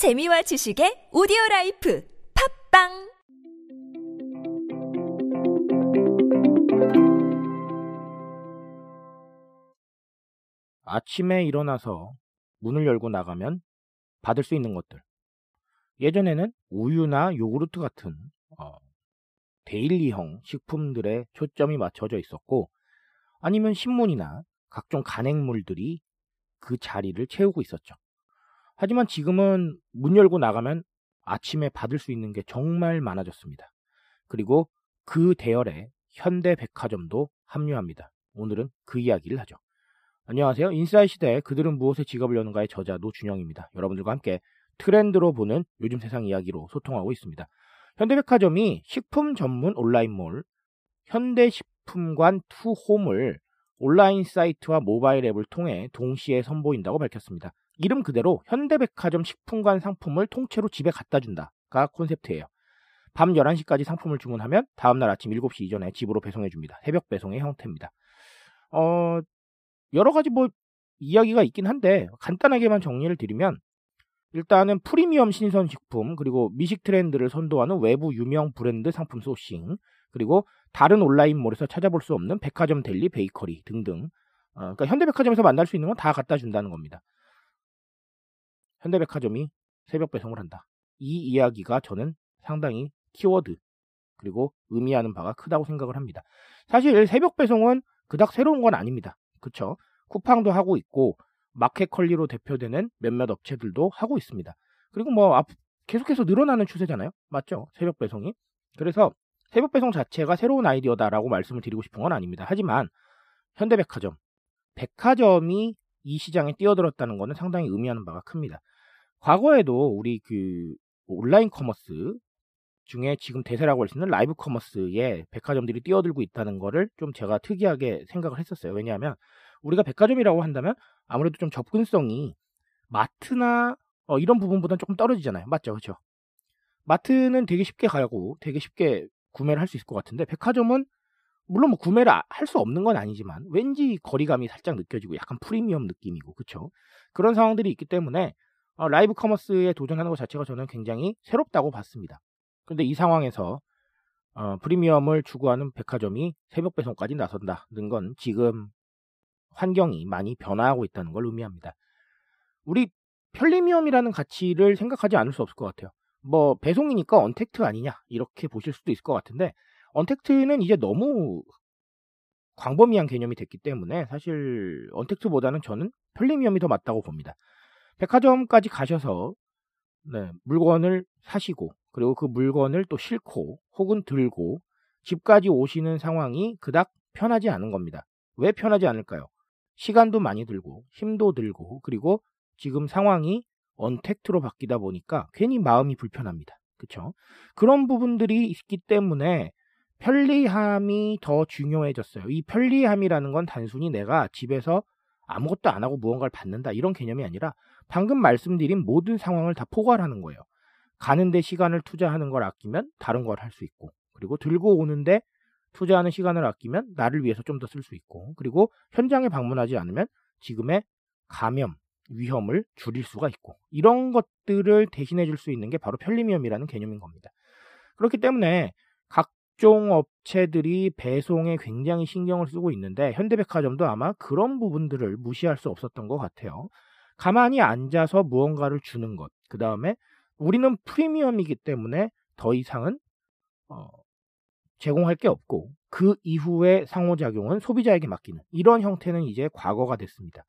재미와 지식의 오디오 life 팟빵 아침에 일어나서 문을 열고 나가면 받을 수 있는 것들. 예전에는 우유나 요구르트 같은 어, daily형 식품들에 초점이 맞춰져 있었고 아니면 신문이나 각종 간행물들이 그 자리를 채우고 있었죠. 하지만 지금은 문 열고 나가면 아침에 받을 수 있는 게 정말 많아졌습니다. 그리고 그 대열에 현대백화점도 합류합니다. 오늘은 그 이야기를 하죠. 안녕하세요. 인사이 시대에 그들은 무엇에 지갑을 여는가의 저자 노준영입니다. 여러분들과 함께 트렌드로 보는 요즘 세상 이야기로 소통하고 있습니다. 현대백화점이 식품 전문 온라인몰 현대식품관 투홈을 온라인 사이트와 모바일 앱을 통해 동시에 선보인다고 밝혔습니다. 이름 그대로 현대백화점 식품관 상품을 통째로 집에 갖다 준다가 콘셉트예요. 밤 11시까지 상품을 주문하면 다음날 아침 7시 이전에 집으로 배송해 줍니다. 새벽 배송의 형태입니다. 어, 여러 가지 뭐 이야기가 있긴 한데 간단하게만 정리를 드리면 일단은 프리미엄 신선식품 그리고 미식 트렌드를 선도하는 외부 유명 브랜드 상품 소싱 그리고 다른 온라인몰에서 찾아볼 수 없는 백화점 델리 베이커리 등등 어, 그러니까 현대백화점에서 만날 수 있는 건 다 갖다 준다는 겁니다. 현대백화점이 새벽 배송을 한다. 이 이야기가 저는 상당히 키워드 그리고 의미하는 바가 크다고 생각을 합니다. 사실 새벽 배송은 그닥 새로운 건 아닙니다. 그쵸? 쿠팡도 하고 있고 마켓컬리로 대표되는 몇몇 업체들도 하고 있습니다. 그리고 뭐 앞, 계속해서 늘어나는 추세잖아요. 맞죠? 새벽 배송이. 그래서 새벽 배송 자체가 새로운 아이디어다라고 말씀을 드리고 싶은 건 아닙니다. 하지만 현대백화점, 백화점이 이 시장에 뛰어들었다는 것은 상당히 의미하는 바가 큽니다. 과거에도 우리 그 온라인 commerce 중에 지금 대세라고 할 수 있는 live commerce에 백화점들이 뛰어들고 있다는 거를 좀 제가 특이하게 생각을 했었어요. 왜냐하면 우리가 백화점이라고 한다면 아무래도 좀 접근성이 마트나 어, 이런 부분보다는 조금 떨어지잖아요. 맞죠? 그렇죠? 마트는 되게 쉽게 가고 되게 쉽게 구매를 할 수 있을 것 같은데 백화점은 물론 뭐 구매를 할 수 없는 건 아니지만 왠지 거리감이 살짝 느껴지고 약간 프리미엄 느낌이고 그렇죠? 그런 상황들이 있기 때문에 어, 라이브 커머스에 도전하는 것 자체가 저는 굉장히 새롭다고 봤습니다. 그런데 이 상황에서 어, 프리미엄을 추구하는 백화점이 새벽 배송까지 나선다는 건 지금 환경이 많이 변화하고 있다는 걸 의미합니다. 우리 편리미엄이라는 가치를 생각하지 않을 수 없을 것 같아요. 뭐 배송이니까 언택트 아니냐 이렇게 보실 수도 있을 것 같은데 언택트는 이제 너무 광범위한 개념이 됐기 때문에 사실 언택트보다는 저는 편리미엄이 더 맞다고 봅니다. 백화점까지 가셔서 네, 물건을 사시고 그리고 그 물건을 또 싣고 혹은 들고 집까지 오시는 상황이 그닥 편하지 않은 겁니다. 왜 편하지 않을까요? 시간도 많이 들고 힘도 들고 그리고 지금 상황이 언택트로 바뀌다 보니까 괜히 마음이 불편합니다. 그렇죠? 그런 부분들이 있기 때문에 편리함이 더 중요해졌어요. 이 편리함이라는 건 단순히 내가 집에서 아무것도 안 하고 무언가를 받는다 이런 개념이 아니라 방금 말씀드린 모든 상황을 다 포괄하는 거예요. 가는데 시간을 투자하는 걸 아끼면 다른 걸 할 수 있고 그리고 들고 오는데 투자하는 시간을 아끼면 나를 위해서 좀 더 쓸 수 있고 그리고 현장에 방문하지 않으면 지금의 감염 위험을 줄일 수가 있고 이런 것들을 대신해 줄 수 있는 게 바로 편리미엄이라는 개념인 겁니다. 그렇기 때문에 각 종 업체들이 배송에 굉장히 신경을 쓰고 있는데 현대백화점도 아마 그런 부분들을 무시할 수 없었던 것 같아요. 가만히 앉아서 무언가를 주는 것, 그 다음에 우리는 프리미엄이기 때문에 더 이상은 어, 제공할 게 없고 그 이후의 상호작용은 소비자에게 맡기는 이런 형태는 이제 과거가 됐습니다.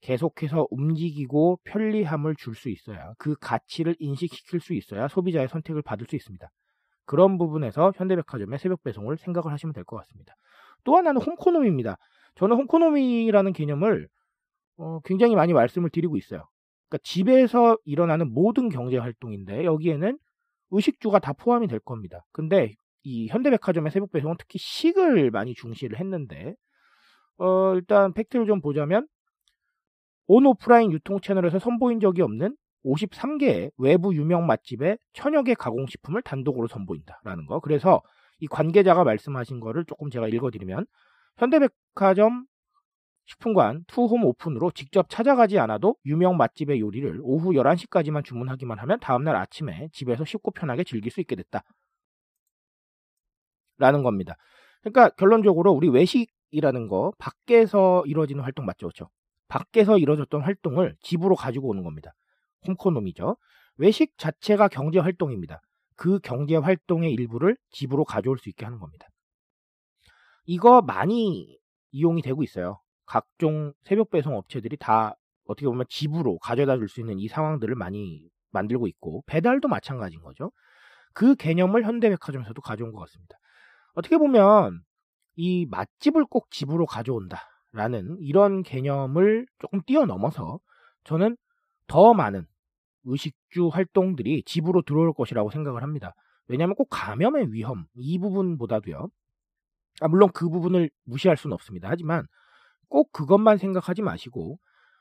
계속해서 움직이고 편리함을 줄 수 있어야 그 가치를 인식시킬 수 있어야 소비자의 선택을 받을 수 있습니다. 그런 부분에서 현대백화점의 새벽 배송을 생각을 하시면 될 것 같습니다. 또 하나는 홈코노미입니다. 저는 홈코노미라는 개념을 어, 굉장히 많이 말씀을 드리고 있어요. 그러니까 집에서 일어나는 모든 경제 활동인데 여기에는 의식주가 다 포함이 될 겁니다. 근데 이 현대백화점의 새벽 배송은 특히 식을 많이 중시를 했는데 어, 일단 팩트를 좀 보자면 온 오프라인 유통 채널에서 선보인 적이 없는 53개의 외부 유명 맛집에 천여 개 가공식품을 단독으로 선보인다라는 거. 그래서 이 관계자가 말씀하신 거를 조금 제가 읽어드리면 현대백화점 식품관 투홈 오픈으로 직접 찾아가지 않아도 유명 맛집의 요리를 오후 11시까지만 주문하기만 하면 다음날 아침에 집에서 쉽고 편하게 즐길 수 있게 됐다. 라는 겁니다. 그러니까 결론적으로 우리 외식이라는 거 밖에서 이루어지는 활동 맞죠? 그렇죠? 밖에서 이루어졌던 활동을 집으로 가지고 오는 겁니다. 홈코노미죠. 외식 자체가 경제 활동입니다. 그 경제 활동의 일부를 집으로 가져올 수 있게 하는 겁니다. 이거 많이 이용이 되고 있어요. 각종 새벽 배송 업체들이 다 어떻게 보면 집으로 가져다 줄 수 있는 이 상황들을 많이 만들고 있고 배달도 마찬가지인 거죠. 그 개념을 현대백화점에서도 가져온 것 같습니다. 어떻게 보면 이 맛집을 꼭 집으로 가져온다라는 이런 개념을 조금 뛰어넘어서 저는 더 많은 의식주 활동들이 집으로 들어올 것이라고 생각을 합니다. 왜냐하면 꼭 감염의 위험 이 부분보다도요. 아, 물론 그 부분을 무시할 수는 없습니다. 하지만 꼭 그것만 생각하지 마시고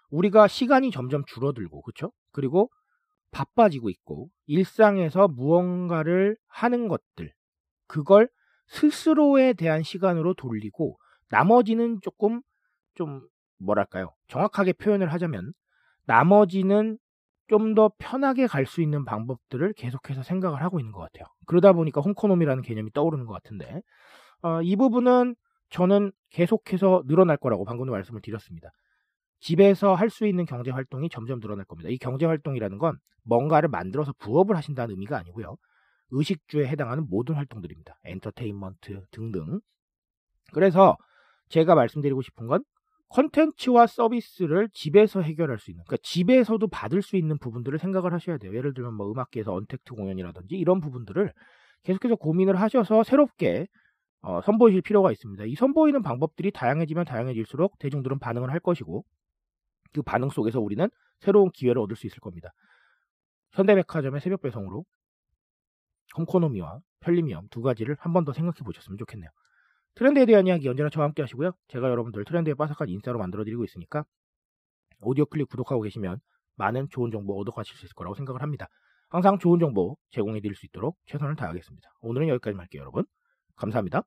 우리가 시간이 점점 줄어들고 그렇죠? 그리고 바빠지고 있고 일상에서 무언가를 하는 것들 그걸 스스로에 대한 시간으로 돌리고 나머지는 조금 좀 뭐랄까요? 정확하게 표현을 하자면 나머지는 좀 더 편하게 갈 수 있는 방법들을 계속해서 생각을 하고 있는 것 같아요. 그러다 보니까 홍코노미라는 개념이 떠오르는 것 같은데 어, 이 부분은 저는 계속해서 늘어날 거라고 방금도 말씀을 드렸습니다. 집에서 할 수 있는 경제 활동이 점점 늘어날 겁니다. 이 경제 활동이라는 건 뭔가를 만들어서 부업을 하신다는 의미가 아니고요. 의식주에 해당하는 모든 활동들입니다. 엔터테인먼트 등등. 그래서 제가 말씀드리고 싶은 건 컨텐츠와 서비스를 집에서 해결할 수 있는, 그러니까 집에서도 받을 수 있는 부분들을 생각을 하셔야 돼요. 예를 들면 뭐 음악계에서 언택트 공연이라든지 이런 부분들을 계속해서 고민을 하셔서 새롭게 어, 선보이실 필요가 있습니다. 이 선보이는 방법들이 다양해지면 다양해질수록 대중들은 반응을 할 것이고 그 반응 속에서 우리는 새로운 기회를 얻을 수 있을 겁니다. 현대백화점의 새벽 배송으로 홈코노미와 편리미엄 두 가지를 한 번 더 생각해 보셨으면 좋겠네요. 트렌드에 대한 이야기 언제나 저와 함께 하시고요. 제가 여러분들 트렌드에 빠삭한 인싸로 만들어드리고 있으니까 오디오 클립 구독하고 계시면 많은 좋은 정보 얻어가실 수 있을 거라고 생각을 합니다. 항상 좋은 정보 제공해 드릴 수 있도록 최선을 다하겠습니다. 오늘은 여기까지 할게요, 여러분. 감사합니다.